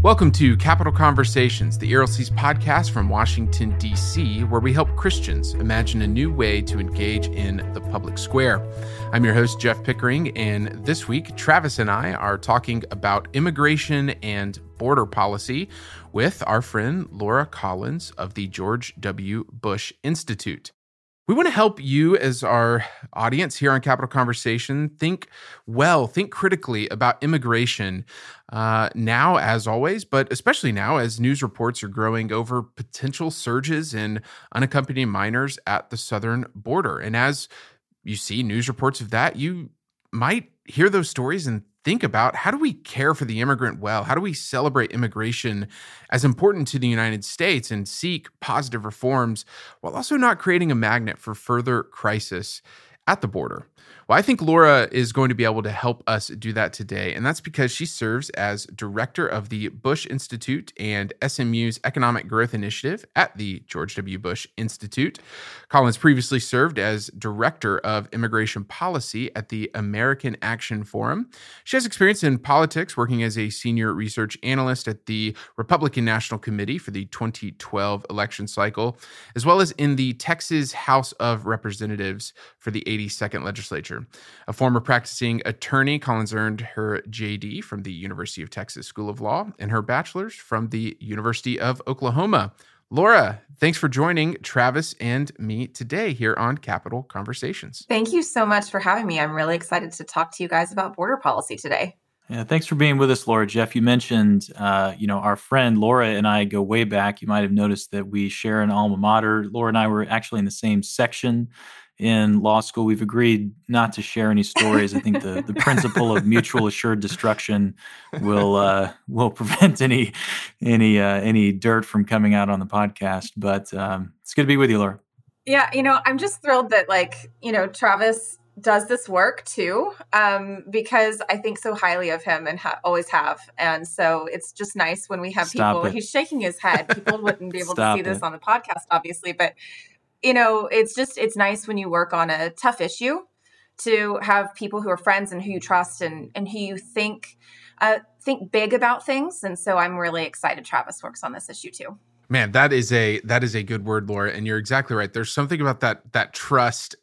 Welcome to Capital Conversations, the ERLC's podcast from Washington, D.C., where we help Christians imagine a new way to engage in the public square. I'm your host, Jeff Pickering, and this week, Travis and I are talking about immigration and border policy with our friend Laura Collins of the George W. Bush Institute. We want to help you, as our audience here on Capital Conversation, think well, think critically about immigration uh, now, as always, but especially now as news reports are growing over potential surges in unaccompanied minors at the southern border. And as you see news reports of that, you might hear those stories and think about how do we care for the immigrant well? How do we celebrate immigration as important to the United States and seek positive reforms while also not creating a magnet for further crisis at the border? Well, I think Laura is going to be able to help us do that today. And that's because she serves as director of the Bush Institute and SMU's Economic Growth Initiative at the George W. Bush Institute. Collins previously served as director of immigration policy at the American Action Forum. She has experience in politics, working as a senior research analyst at the Republican National Committee for the 2012 election cycle, as well as in the Texas House of Representatives for the 82nd legislature. A former practicing attorney, Collins earned her JD from the University of Texas School of Law and her bachelor's from the University of Oklahoma. Laura, thanks for joining Travis and me today here on Capital Conversations. Thank you so much for having me. I'm really excited to talk to you guys about border policy today. Yeah, thanks for being with us, Laura. Jeff, you mentioned, uh, you know, our friend Laura and I go way back. You might have noticed that we share an alma mater. Laura and I were actually in the same section in law school. We've agreed not to share any stories. I think the, the principle of mutual assured destruction will uh, will prevent any any uh, any dirt from coming out on the podcast. But um, it's good to be with you, Laura. Yeah, you know, I'm just thrilled that like you know Travis does this work too um, because I think so highly of him and ha- always have. And so it's just nice when we have Stop people. It. He's shaking his head. People wouldn't be able to see this on the podcast, obviously, but you know, it's just it's nice when you work on a tough issue to have people who are friends and who you trust and and who you think uh, think big about things. And so I'm really excited Travis works on this issue too. Man, that is a that is a good word, Laura, and you're exactly right. There's something about that that trust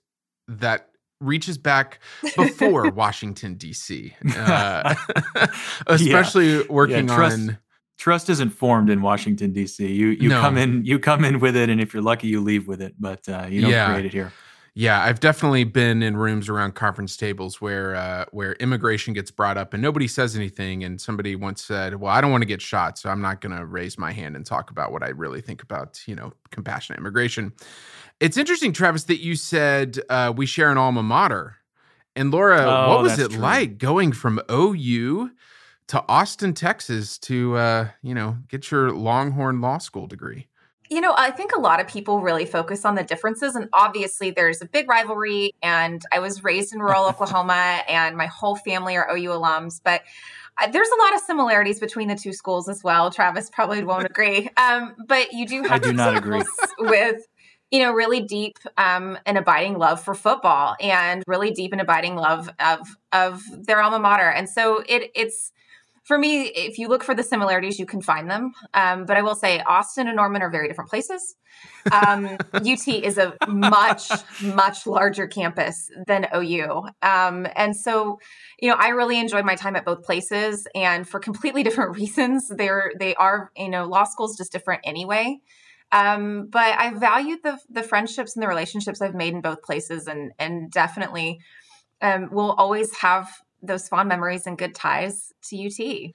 that reaches back before Washington D.C., uh, especially yeah. working yeah, trust, on trust isn't formed in Washington D.C. You you no. come in you come in with it, and if you're lucky, you leave with it. But uh, you don't yeah. create it here. Yeah, I've definitely been in rooms around conference tables where uh, where immigration gets brought up and nobody says anything. And somebody once said, "Well, I don't want to get shot, so I'm not going to raise my hand and talk about what I really think about you know compassionate immigration." It's interesting, Travis, that you said uh, we share an alma mater. And Laura, oh, what was it true. like going from OU to Austin, Texas to uh, you know, get your Longhorn Law School degree? You know, I think a lot of people really focus on the differences. And obviously, there's a big rivalry. And I was raised in rural Oklahoma, and my whole family are OU alums. But uh, there's a lot of similarities between the two schools as well. Travis probably won't agree. Um, but you do have I do not agree. with you know really deep um, and abiding love for football and really deep and abiding love of of their alma mater and so it it's for me, if you look for the similarities, you can find them. Um, but I will say Austin and Norman are very different places. Um, UT is a much, much larger campus than OU. Um, and so, you know, I really enjoyed my time at both places and for completely different reasons. They're, they are, you know, law school's just different anyway. Um, but I valued the, the friendships and the relationships I've made in both places and, and definitely um, will always have those fond memories and good ties to UT.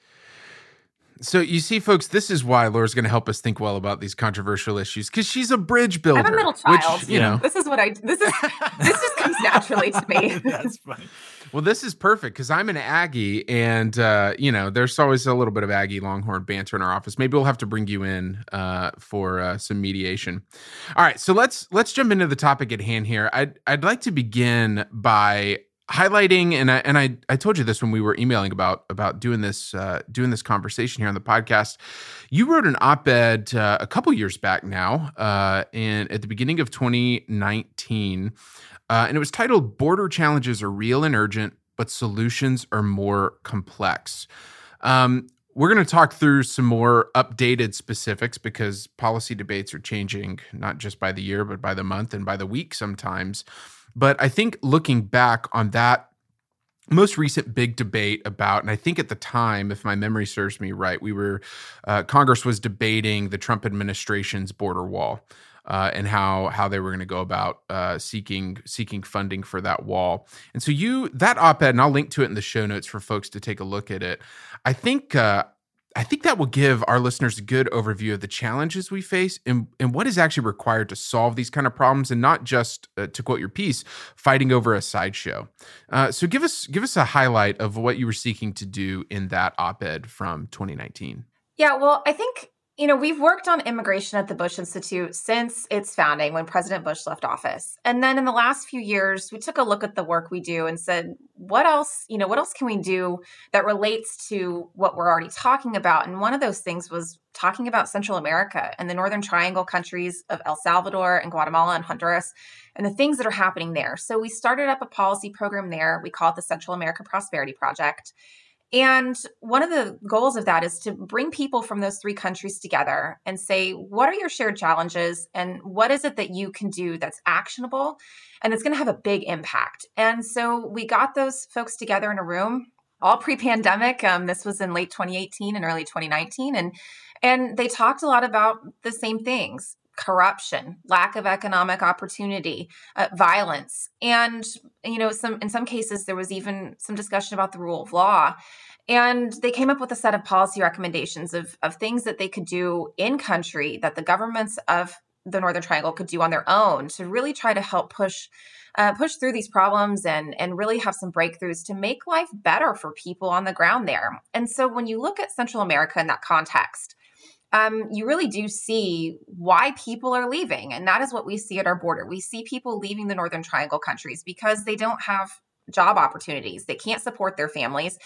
So you see, folks, this is why Laura's going to help us think well about these controversial issues because she's a bridge builder. I'm a middle child. Which, you know, this is what I. This is this just comes naturally to me. That's funny. Well, this is perfect because I'm an Aggie, and uh, you know, there's always a little bit of Aggie Longhorn banter in our office. Maybe we'll have to bring you in uh, for uh, some mediation. All right, so let's let's jump into the topic at hand here. I'd I'd like to begin by highlighting and I and I I told you this when we were emailing about about doing this uh, doing this conversation here on the podcast. You wrote an op-ed uh, a couple years back now, uh, and at the beginning of 2019, uh, and it was titled "Border Challenges Are Real and Urgent, but Solutions Are More Complex." Um, we're going to talk through some more updated specifics because policy debates are changing not just by the year, but by the month and by the week sometimes. But I think looking back on that most recent big debate about, and I think at the time, if my memory serves me right, we were, uh, Congress was debating the Trump administration's border wall. Uh, and how how they were going to go about uh, seeking seeking funding for that wall. And so you that op-ed, and I'll link to it in the show notes for folks to take a look at it. I think uh, I think that will give our listeners a good overview of the challenges we face and, and what is actually required to solve these kind of problems, and not just uh, to quote your piece, fighting over a sideshow. Uh, so give us give us a highlight of what you were seeking to do in that op-ed from 2019. Yeah, well, I think you know, we've worked on immigration at the Bush Institute since its founding when President Bush left office. And then in the last few years, we took a look at the work we do and said, what else, you know, what else can we do that relates to what we're already talking about? And one of those things was talking about Central America and the Northern Triangle countries of El Salvador and Guatemala and Honduras and the things that are happening there. So we started up a policy program there. We call it the Central America Prosperity Project. And one of the goals of that is to bring people from those three countries together and say, what are your shared challenges and what is it that you can do that's actionable and it's going to have a big impact? And so we got those folks together in a room all pre-pandemic. Um, this was in late 2018 and early 2019, and and they talked a lot about the same things: corruption, lack of economic opportunity, uh, violence, and you know, some in some cases there was even some discussion about the rule of law. And they came up with a set of policy recommendations of, of things that they could do in country that the governments of the Northern Triangle could do on their own to really try to help push uh, push through these problems and and really have some breakthroughs to make life better for people on the ground there. And so when you look at Central America in that context, um, you really do see why people are leaving. And that is what we see at our border. We see people leaving the Northern Triangle countries because they don't have job opportunities. They can't support their families.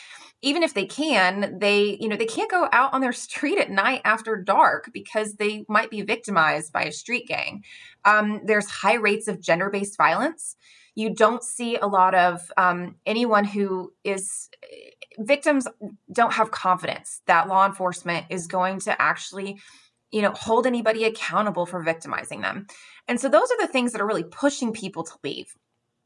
Even if they can, they, you know, they can't go out on their street at night after dark because they might be victimized by a street gang. Um, there's high rates of gender-based violence. You don't see a lot of um, anyone who is victims don't have confidence that law enforcement is going to actually you know hold anybody accountable for victimizing them. And so those are the things that are really pushing people to leave.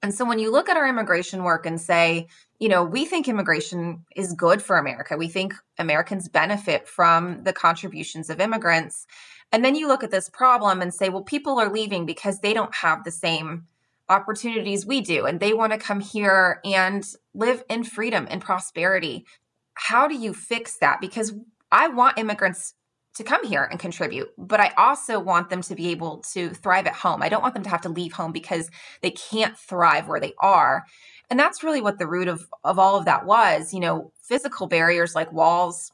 And so when you look at our immigration work and say you know we think immigration is good for america we think americans benefit from the contributions of immigrants and then you look at this problem and say well people are leaving because they don't have the same opportunities we do and they want to come here and live in freedom and prosperity. How do you fix that? Because I want immigrants to come here and contribute, but I also want them to be able to thrive at home. I don't want them to have to leave home because they can't thrive where they are. And that's really what the root of, of all of that was. You know, physical barriers like walls,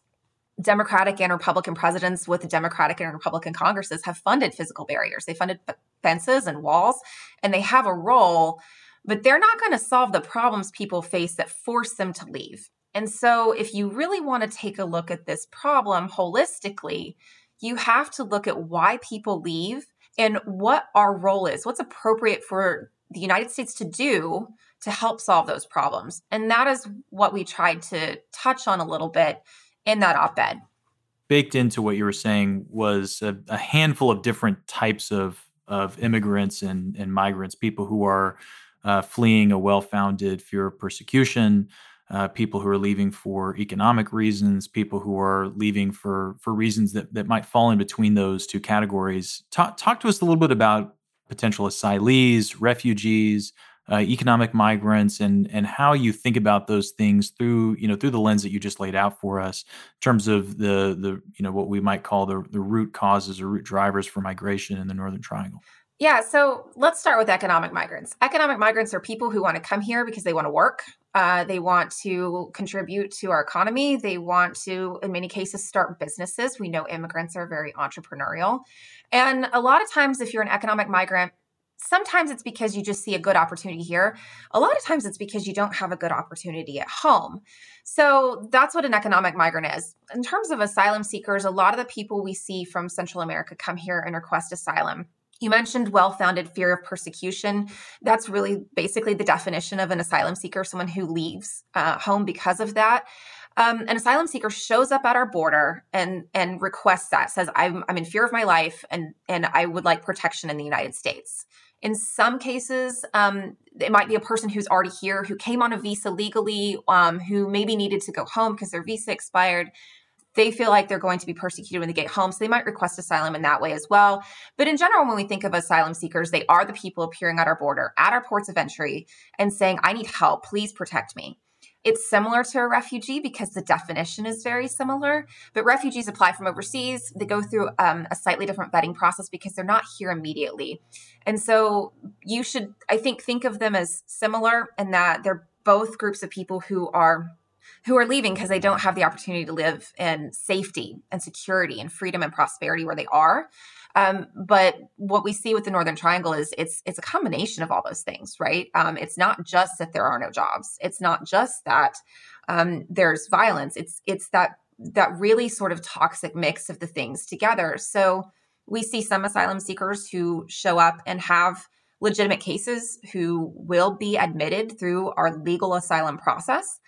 Democratic and Republican presidents with Democratic and Republican Congresses have funded physical barriers. They funded fences and walls, and they have a role, but they're not going to solve the problems people face that force them to leave. And so, if you really want to take a look at this problem holistically, you have to look at why people leave and what our role is, what's appropriate for the United States to do to help solve those problems. And that is what we tried to touch on a little bit in that op ed. Baked into what you were saying was a, a, handful of different types of, of immigrants and, and migrants, people who are uh, fleeing a well founded fear of persecution. Uh, people who are leaving for economic reasons, people who are leaving for for reasons that, that might fall in between those two categories. Talk, talk to us a little bit about potential asylees, refugees, uh, economic migrants and and how you think about those things through you know through the lens that you just laid out for us in terms of the the you know what we might call the the root causes or root drivers for migration in the northern triangle. Yeah so let's start with economic migrants. Economic migrants are people who want to come here because they want to work. Uh, they want to contribute to our economy. They want to in many cases start businesses. We know immigrants are very entrepreneurial. And a lot of times if you're an economic migrant sometimes it's because you just see a good opportunity here. A lot of times it's because you don't have a good opportunity at home. So that's what an economic migrant is. In terms of asylum seekers, a lot of the people we see from Central America come here and request asylum. You mentioned well founded fear of persecution. That's really basically the definition of an asylum seeker, someone who leaves uh, home because of that. Um, an asylum seeker shows up at our border and and requests that says I'm I'm in fear of my life and and I would like protection in the United States. In some cases, um, it might be a person who's already here who came on a visa legally, um, who maybe needed to go home because their visa expired. They feel like they're going to be persecuted when they get home, so they might request asylum in that way as well. But in general, when we think of asylum seekers, they are the people appearing at our border, at our ports of entry, and saying, I need help, please protect me. It's similar to a refugee because the definition is very similar, but refugees apply from overseas. They go through um, a slightly different vetting process because they're not here immediately. And so you should, I think, think of them as similar in that they're both groups of people who are who are leaving because they don't have the opportunity to live in safety and security and freedom and prosperity where they are. Um, but what we see with the Northern Triangle is it's it's a combination of all those things, right? Um, it's not just that there are no jobs. It's not just that um, there's violence. It's it's that that really sort of toxic mix of the things together. So we see some asylum seekers who show up and have legitimate cases who will be admitted through our legal asylum process.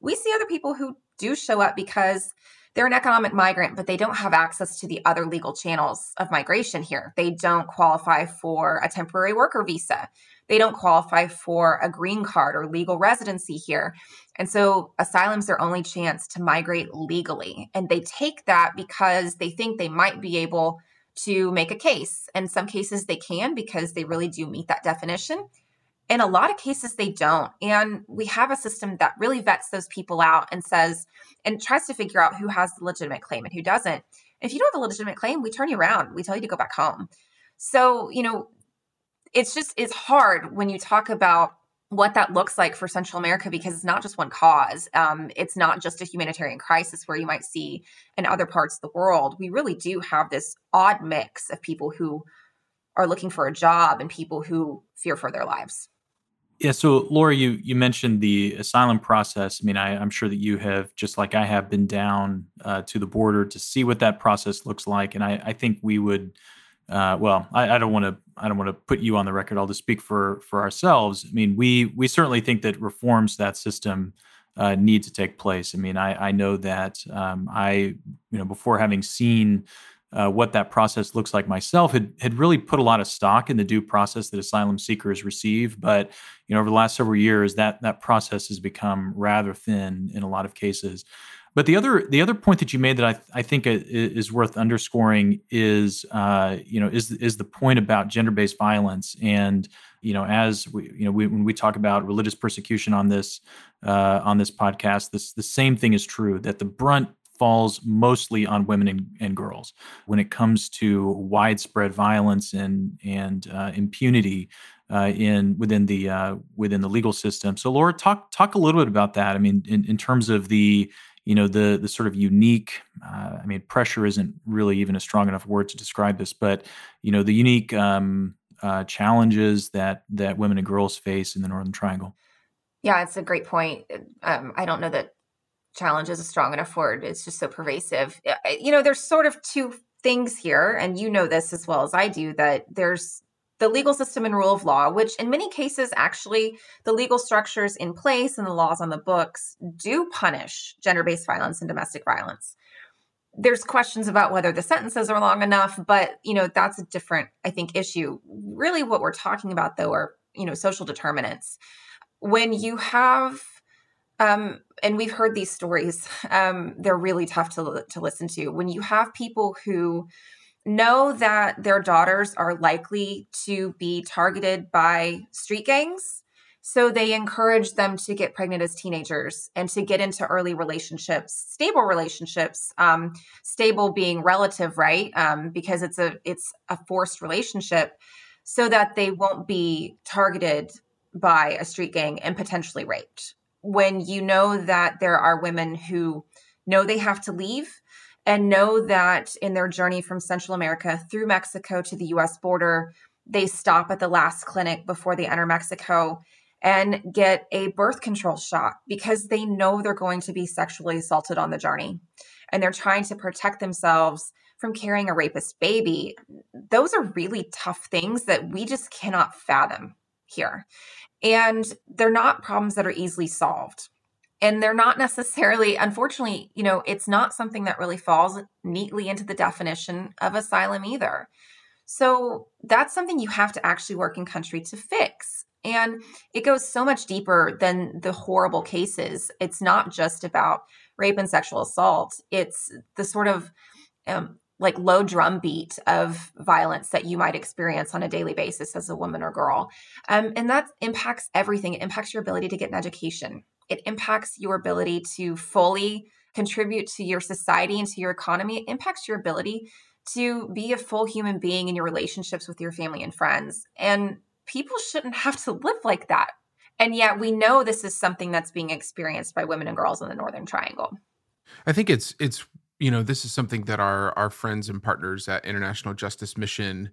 We see other people who do show up because they're an economic migrant, but they don't have access to the other legal channels of migration here. They don't qualify for a temporary worker visa. They don't qualify for a green card or legal residency here. And so asylum's their only chance to migrate legally. And they take that because they think they might be able to make a case. In some cases, they can because they really do meet that definition. In a lot of cases, they don't. And we have a system that really vets those people out and says, and tries to figure out who has the legitimate claim and who doesn't. If you don't have a legitimate claim, we turn you around. We tell you to go back home. So, you know, it's just, it's hard when you talk about what that looks like for Central America because it's not just one cause. Um, it's not just a humanitarian crisis where you might see in other parts of the world. We really do have this odd mix of people who are looking for a job and people who fear for their lives. Yeah. So, Laura, you you mentioned the asylum process. I mean, I, am sure that you have, just like I have, been down uh, to the border to see what that process looks like, and I, I think we would. Uh, well, I, I don't want to. I don't want to put you on the record. I'll just speak for for ourselves. I mean, we we certainly think that reforms that system uh, need to take place. I mean, I, I know that um, I, you know, before having seen uh, what that process looks like myself had had really put a lot of stock in the due process that asylum seekers receive. But you know over the last several years that that process has become rather thin in a lot of cases. But the other the other point that you made that I, I think is worth underscoring is uh, you know is is the point about gender based violence. And you know as we you know we, when we talk about religious persecution on this uh, on this podcast this the same thing is true that the brunt falls mostly on women and, and girls when it comes to widespread violence and and uh, impunity uh, in within the uh, within the legal system. So, Laura, talk talk a little bit about that. I mean, in, in terms of the you know the the sort of unique. Uh, I mean, pressure isn't really even a strong enough word to describe this, but you know the unique um, uh, challenges that that women and girls face in the Northern Triangle. Yeah, it's a great point. Um, I don't know that challenge is a strong enough word. It's just so pervasive. You know, there's sort of two things here, and you know this as well as I do, that there's the legal system and rule of law, which in many cases, actually, the legal structures in place and the laws on the books do punish gender based violence and domestic violence. There's questions about whether the sentences are long enough, but you know that's a different, I think, issue. Really, what we're talking about, though, are you know social determinants. When you have um, and we've heard these stories. Um, they're really tough to, to listen to. When you have people who know that their daughters are likely to be targeted by street gangs, so they encourage them to get pregnant as teenagers and to get into early relationships, stable relationships, um, stable being relative, right? Um, because it's a it's a forced relationship, so that they won't be targeted by a street gang and potentially raped when you know that there are women who know they have to leave and know that in their journey from Central America through Mexico to the US border, they stop at the last clinic before they enter Mexico and get a birth control shot because they know they're going to be sexually assaulted on the journey and they're trying to protect themselves from carrying a rapist baby. Those are really tough things that we just cannot fathom here. And they're not problems that are easily solved. and they're not necessarily unfortunately you know it's not something that really falls neatly into the definition of asylum either so that's something you have to actually work in country to fix and it goes so much deeper than the horrible cases it's not just about rape and sexual assault it's the sort of um, like low drumbeat of violence that you might experience on a daily basis as a woman or girl. Um, and that impacts everything. It impacts your ability to get an education, it impacts your ability to fully contribute to your society and to your economy. It impacts your ability to be a full human being in your relationships with your family and friends. And people shouldn't have to live like that. And yet we know this is something that's being experienced by women and girls in the Northern Triangle. I think it's it's you know this is something that our our friends and partners at International Justice Mission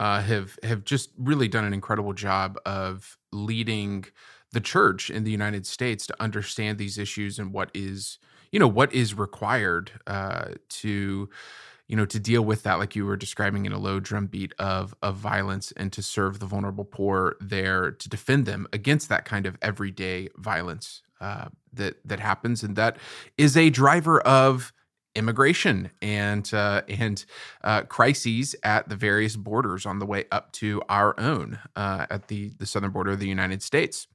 uh, have have just really done an incredible job of leading the church in the United States to understand these issues and what is you know what is required uh, to you know to deal with that like you were describing in a low drumbeat of of violence and to serve the vulnerable poor there to defend them against that kind of everyday violence uh, that that happens. And that is a driver of immigration and uh, and uh, crises at the various borders on the way up to our own uh, at the the southern border of the United States.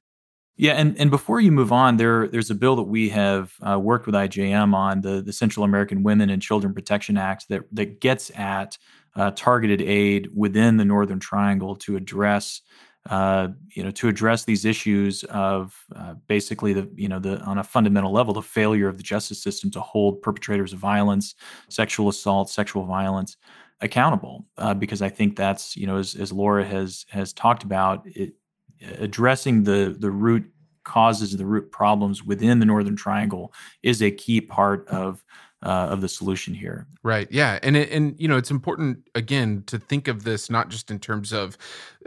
Yeah, and, and before you move on, there there's a bill that we have uh, worked with IJM on the the Central American Women and Children Protection Act that that gets at uh, targeted aid within the Northern Triangle to address uh, you know, to address these issues of uh, basically the, you know, the on a fundamental level, the failure of the justice system to hold perpetrators of violence, sexual assault, sexual violence accountable. Uh, because I think that's, you know, as, as Laura has has talked about, it, addressing the the root causes, the root problems within the Northern Triangle is a key part of uh, of the solution here. Right. Yeah. And it, and you know it's important again to think of this not just in terms of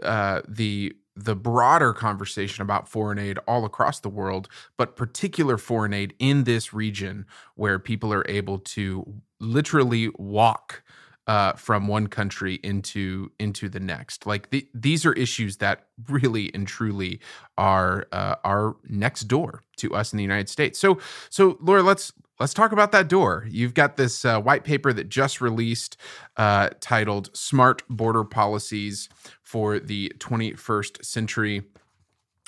uh, the the broader conversation about foreign aid all across the world, but particular foreign aid in this region where people are able to literally walk uh, from one country into into the next. Like the, these are issues that really and truly are uh, are next door to us in the United States. So so Laura, let's let's talk about that door. You've got this uh, white paper that just released uh, titled Smart Border Policies for the 21st Century.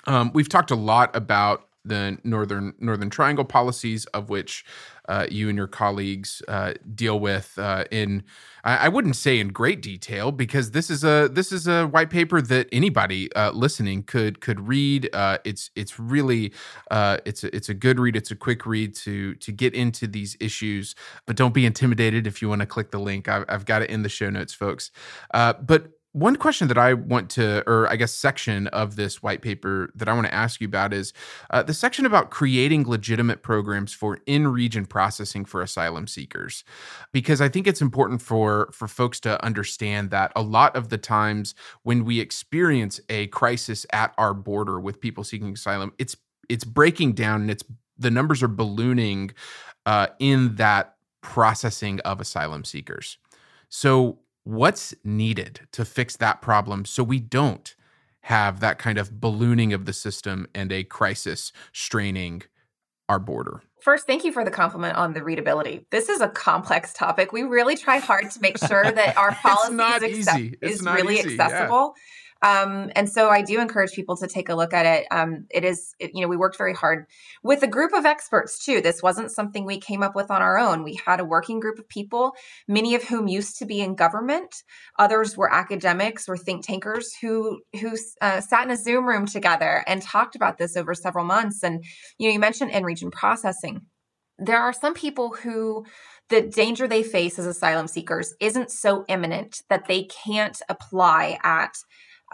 Um, we've talked a lot about the northern northern triangle policies of which uh, you and your colleagues uh, deal with uh, in I, I, wouldn't say in great detail because this is a this is a white paper that anybody uh, listening could could read. Uh, it's it's really uh, it's a, it's a good read. It's a quick read to to get into these issues, but don't be intimidated if you want to click the link. I've, I've got it in the show notes, folks. but one question that I want to, or I guess section of this white paper that I want to ask you about is uh, the section about creating legitimate programs for in-region processing for asylum seekers, because I think it's important for for folks to understand that a lot of the times when we experience a crisis at our border with people seeking asylum, it's it's breaking down and it's the numbers are ballooning uh, in that processing of asylum seekers. So what's needed to fix that problem so we don't have that kind of ballooning of the system and a crisis straining our border. First, thank you for the compliment on the readability. This is a complex topic. We really try hard to make sure that our policy is, is really easy. accessible. Yeah. Um, and so I do encourage people to take a look at it. Um, it is, it, you know, we worked very hard with a group of experts too. This wasn't something we came up with on our own. We had a working group of people, many of whom used to be in government. Others were academics or think tankers who who uh, sat in a Zoom room together and talked about this over several months. And you know, you mentioned in region processing. There are some people who the danger they face as asylum seekers isn't so imminent that they can't apply at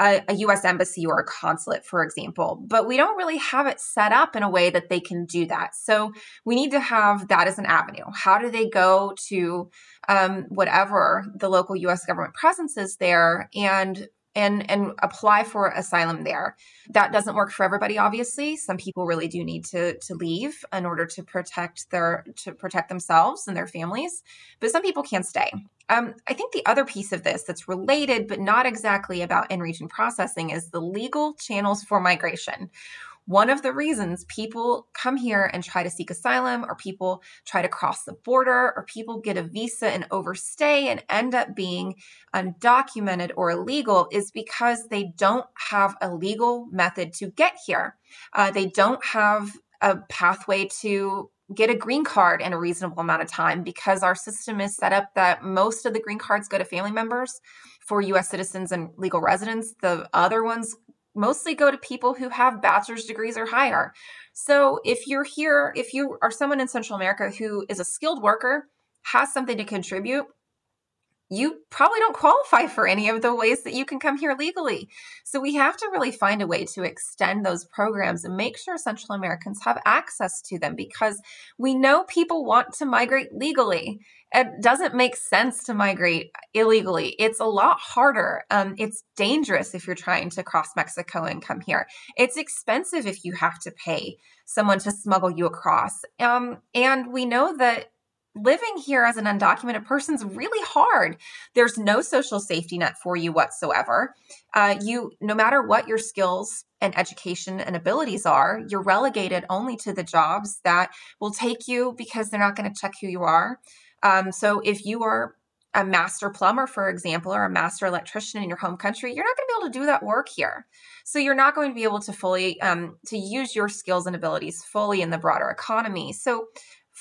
a, a, US embassy or a consulate, for example, but we don't really have it set up in a way that they can do that. So we need to have that as an avenue. How do they go to um, whatever the local US government presence is there and and and apply for asylum there. That doesn't work for everybody obviously. Some people really do need to to leave in order to protect their to protect themselves and their families, but some people can stay. Um, I think the other piece of this that's related but not exactly about in region processing is the legal channels for migration. One of the reasons people come here and try to seek asylum, or people try to cross the border, or people get a visa and overstay and end up being undocumented or illegal is because they don't have a legal method to get here. Uh, they don't have a pathway to get a green card in a reasonable amount of time because our system is set up that most of the green cards go to family members for US citizens and legal residents. The other ones mostly go to people who have bachelor's degrees or higher. So if you're here, if you are someone in Central America who is a skilled worker, has something to contribute, you probably don't qualify for any of the ways that you can come here legally. So we have to really find a way to extend those programs and make sure Central Americans have access to them because we know people want to migrate legally. It doesn't make sense to migrate illegally. It's a lot harder. Um, it's dangerous if you're trying to cross Mexico and come here. It's expensive if you have to pay someone to smuggle you across. Um, and we know that living here as an undocumented person is really hard. There's no social safety net for you whatsoever. Uh, you, no matter what your skills and education and abilities are, you're relegated only to the jobs that will take you because they're not going to check who you are. Um, so if you are a master plumber, for example, or a master electrician in your home country, you're not going to be able to do that work here. So you're not going to be able to fully um, to use your skills and abilities fully in the broader economy. So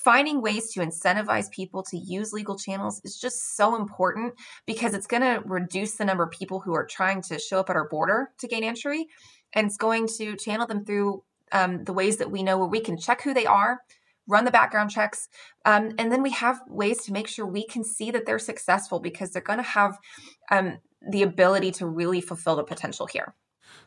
finding ways to incentivize people to use legal channels is just so important because it's going to reduce the number of people who are trying to show up at our border to gain entry and it's going to channel them through um, the ways that we know where we can check who they are run the background checks um, and then we have ways to make sure we can see that they're successful because they're going to have um, the ability to really fulfill the potential here.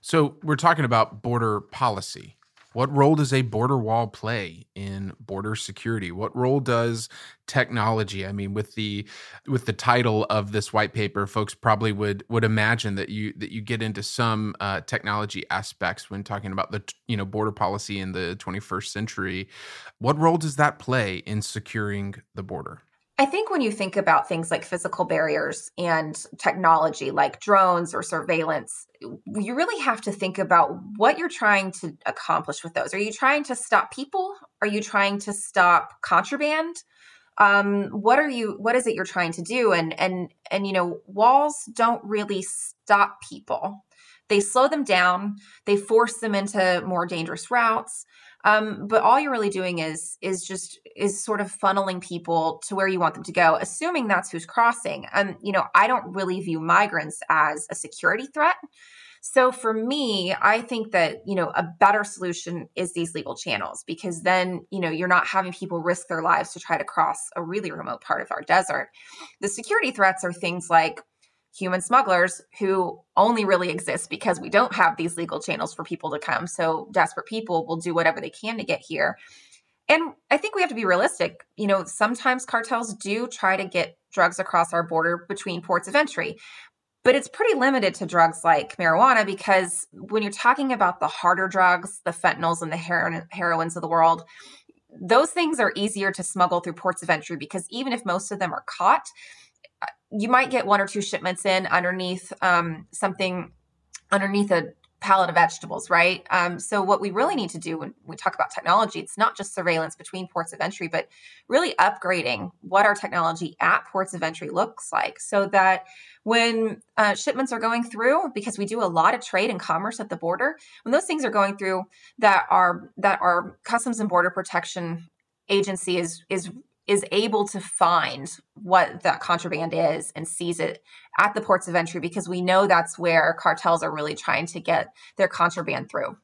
So we're talking about border policy what role does a border wall play in border security? What role does technology? I mean, with the with the title of this white paper, folks probably would would imagine that you that you get into some uh, technology aspects when talking about the you know border policy in the 21st century. What role does that play in securing the border? I think when you think about things like physical barriers and technology like drones or surveillance, you really have to think about what you're trying to accomplish with those. Are you trying to stop people? Are you trying to stop contraband? Um, what are you what is it you're trying to do? And and and you know, walls don't really stop people. They slow them down, they force them into more dangerous routes. Um, but all you're really doing is is just is sort of funneling people to where you want them to go, assuming that's who's crossing. Um, you know, I don't really view migrants as a security threat. So for me, I think that, you know, a better solution is these legal channels because then, you know, you're not having people risk their lives to try to cross a really remote part of our desert. The security threats are things like human smugglers who only really exist because we don't have these legal channels for people to come. So desperate people will do whatever they can to get here. And I think we have to be realistic. You know, sometimes cartels do try to get drugs across our border between ports of entry, but it's pretty limited to drugs like marijuana because when you're talking about the harder drugs, the fentanyls and the heroin, heroines of the world, those things are easier to smuggle through ports of entry because even if most of them are caught, you might get one or two shipments in underneath um, something underneath a pallet of vegetables, right? Um, so what we really need to do when we talk about technology, it's not just surveillance between ports of entry, but really upgrading what our technology at ports of entry looks like, so that when uh, shipments are going through, because we do a lot of trade and commerce at the border, when those things are going through, that our that our Customs and Border Protection agency is is is able to find what that contraband is and seize it at the ports of entry because we know that's where cartels are really trying to get their contraband through.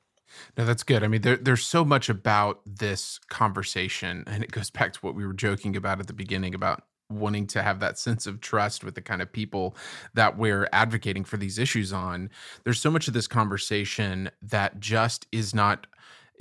No, that's good. I mean, there, there's so much about this conversation, and it goes back to what we were joking about at the beginning about wanting to have that sense of trust with the kind of people that we're advocating for these issues on. There's so much of this conversation that just is not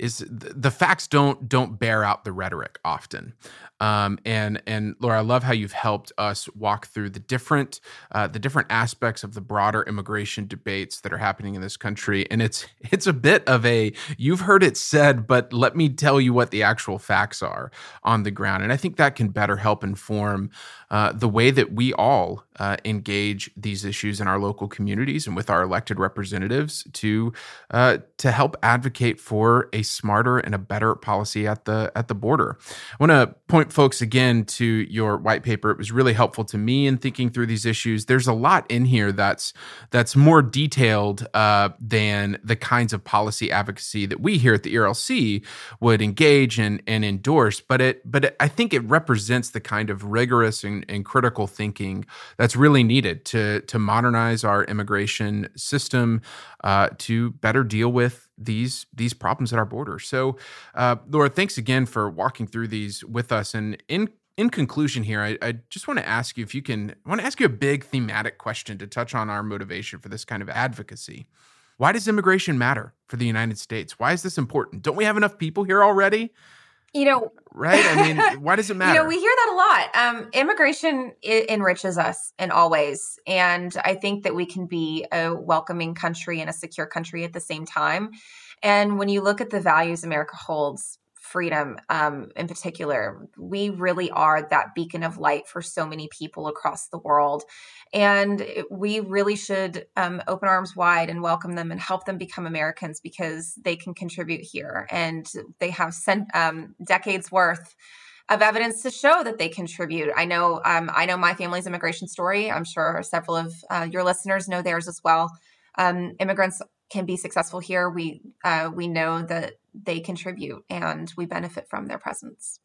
is the facts don't don't bear out the rhetoric often. Um, and and Laura, I love how you've helped us walk through the different uh, the different aspects of the broader immigration debates that are happening in this country. And it's it's a bit of a you've heard it said, but let me tell you what the actual facts are on the ground. And I think that can better help inform uh, the way that we all uh, engage these issues in our local communities and with our elected representatives to uh, to help advocate for a smarter and a better policy at the at the border. I want to point folks again to your white paper. It was really helpful to me in thinking through these issues. There's a lot in here that's that's more detailed uh, than the kinds of policy advocacy that we here at the ERLC would engage and and endorse. But it but it, I think it represents the kind of rigorous and and, critical thinking that's really needed to to modernize our immigration system uh, to better deal with these these problems at our border. So, uh, Laura, thanks again for walking through these with us. And in in conclusion, here, I, I just want to ask you if you can. I want to ask you a big thematic question to touch on our motivation for this kind of advocacy. Why does immigration matter for the United States? Why is this important? Don't we have enough people here already? You know, right? I mean, why does it matter? You know, we hear that a lot. Um, immigration enriches us in all ways, and I think that we can be a welcoming country and a secure country at the same time. And when you look at the values America holds, freedom um, in particular, we really are that beacon of light for so many people across the world. And we really should um, open arms wide and welcome them and help them become Americans because they can contribute here and they have sent um, decades worth of evidence to show that they contribute. I know, um, I know my family's immigration story. I'm sure several of uh, your listeners know theirs as well. Um, immigrants can be successful here. We uh, we know that they contribute and we benefit from their presence.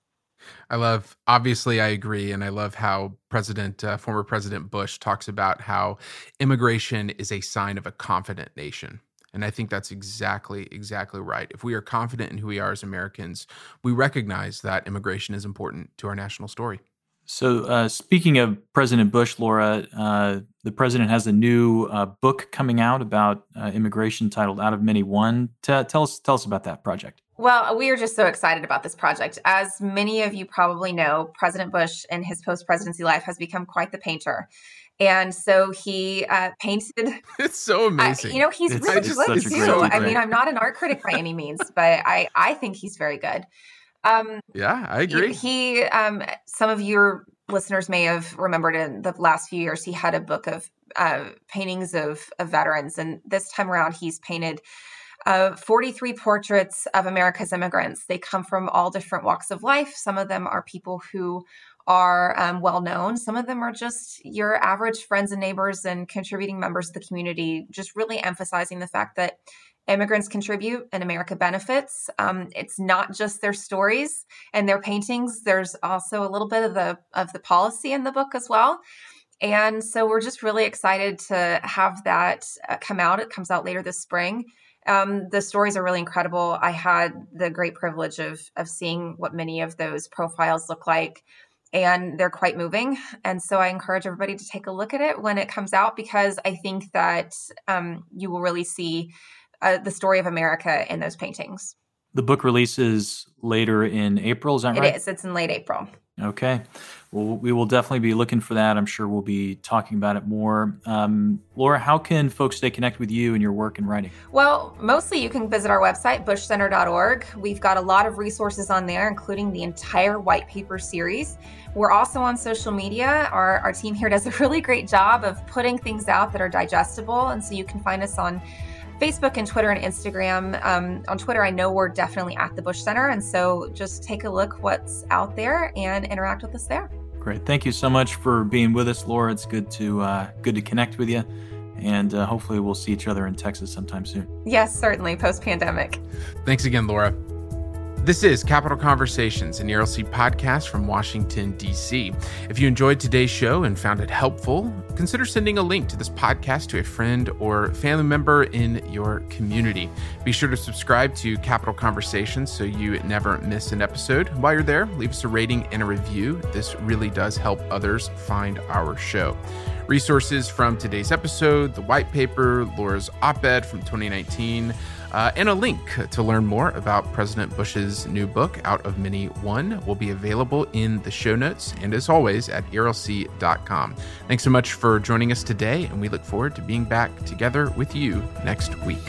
I love, obviously, I agree. And I love how President, uh, former President Bush talks about how immigration is a sign of a confident nation. And I think that's exactly, exactly right. If we are confident in who we are as Americans, we recognize that immigration is important to our national story. So, uh, speaking of President Bush, Laura, uh, the president has a new uh, book coming out about uh, immigration titled "Out of Many One." T- tell us, tell us about that project. Well, we are just so excited about this project. As many of you probably know, President Bush in his post presidency life has become quite the painter. And so he uh, painted. It's so amazing. Uh, you know, he's it's, really good too. I mean, I'm not an art critic by any means, but I, I think he's very good. Um, yeah, I agree. He, um, some of your listeners may have remembered in the last few years, he had a book of uh, paintings of, of veterans. And this time around, he's painted uh, 43 portraits of America's immigrants. They come from all different walks of life. Some of them are people who are um, well known. Some of them are just your average friends and neighbors and contributing members of the community, just really emphasizing the fact that immigrants contribute and America benefits. Um, it's not just their stories and their paintings. There's also a little bit of the of the policy in the book as well. And so we're just really excited to have that uh, come out. It comes out later this spring. Um, the stories are really incredible. I had the great privilege of of seeing what many of those profiles look like, and they're quite moving. And so I encourage everybody to take a look at it when it comes out because I think that um, you will really see uh, the story of America in those paintings. The book releases later in April. Is that right? It is. It's in late April. Okay. Well, we will definitely be looking for that. I'm sure we'll be talking about it more. Um, Laura, how can folks stay connected with you and your work and writing? Well, mostly you can visit our website, bushcenter.org. We've got a lot of resources on there, including the entire white paper series. We're also on social media. Our, our team here does a really great job of putting things out that are digestible. And so you can find us on Facebook and Twitter and Instagram. Um, on Twitter, I know we're definitely at the Bush Center. And so just take a look what's out there and interact with us there. Great. Thank you so much for being with us, Laura. It's good to uh, good to connect with you. And uh, hopefully we'll see each other in Texas sometime soon. Yes, certainly, post pandemic. Thanks again, Laura. This is Capital Conversations, an ERLC podcast from Washington, D.C. If you enjoyed today's show and found it helpful, consider sending a link to this podcast to a friend or family member in your community. Be sure to subscribe to Capital Conversations so you never miss an episode. While you're there, leave us a rating and a review. This really does help others find our show. Resources from today's episode, the white paper, Laura's op ed from 2019 Uh, and a link to learn more about President Bush's new book, Out of Many One, will be available in the show notes and as always at erlc.com. Thanks so much for joining us today, and we look forward to being back together with you next week.